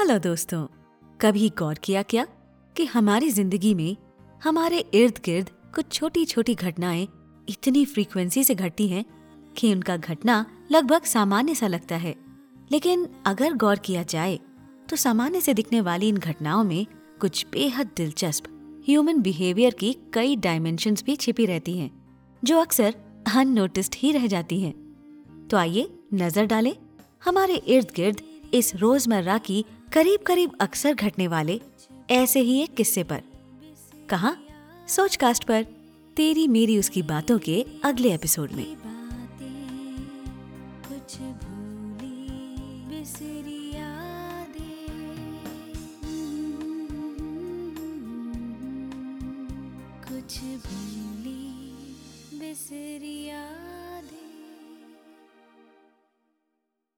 Hello दोस्तों, कभी गौर किया क्या कि हमारी ज़िंदगी में हमारे इर्द गिर्द कुछ छोटी छोटी घटनाएँ इतनी फ्रीक्वेंसी से घटती हैं कि उनका घटना लगभग सामान्य सा लगता है। लेकिन अगर गौर किया जाए तो सामान्य से दिखने वाली इन घटनाओं में कुछ बेहद दिलचस्प ह्यूमन बिहेवियर की कई डायमेंशंस भी छिपी रहती हैं, जो अक्सर अननोटिस्ड ही रह जाती हैं। तो आइए नज़र डालें हमारे इर्द गिर्द इस रोज़मर्रा की करीब करीब अक्सर घटने वाले ऐसे ही एक किस्से पर। कहा? सोच कास्ट पर, तेरी मेरी उसकी बातों के अगले एपिसोड में। कुछ भूली बिसरी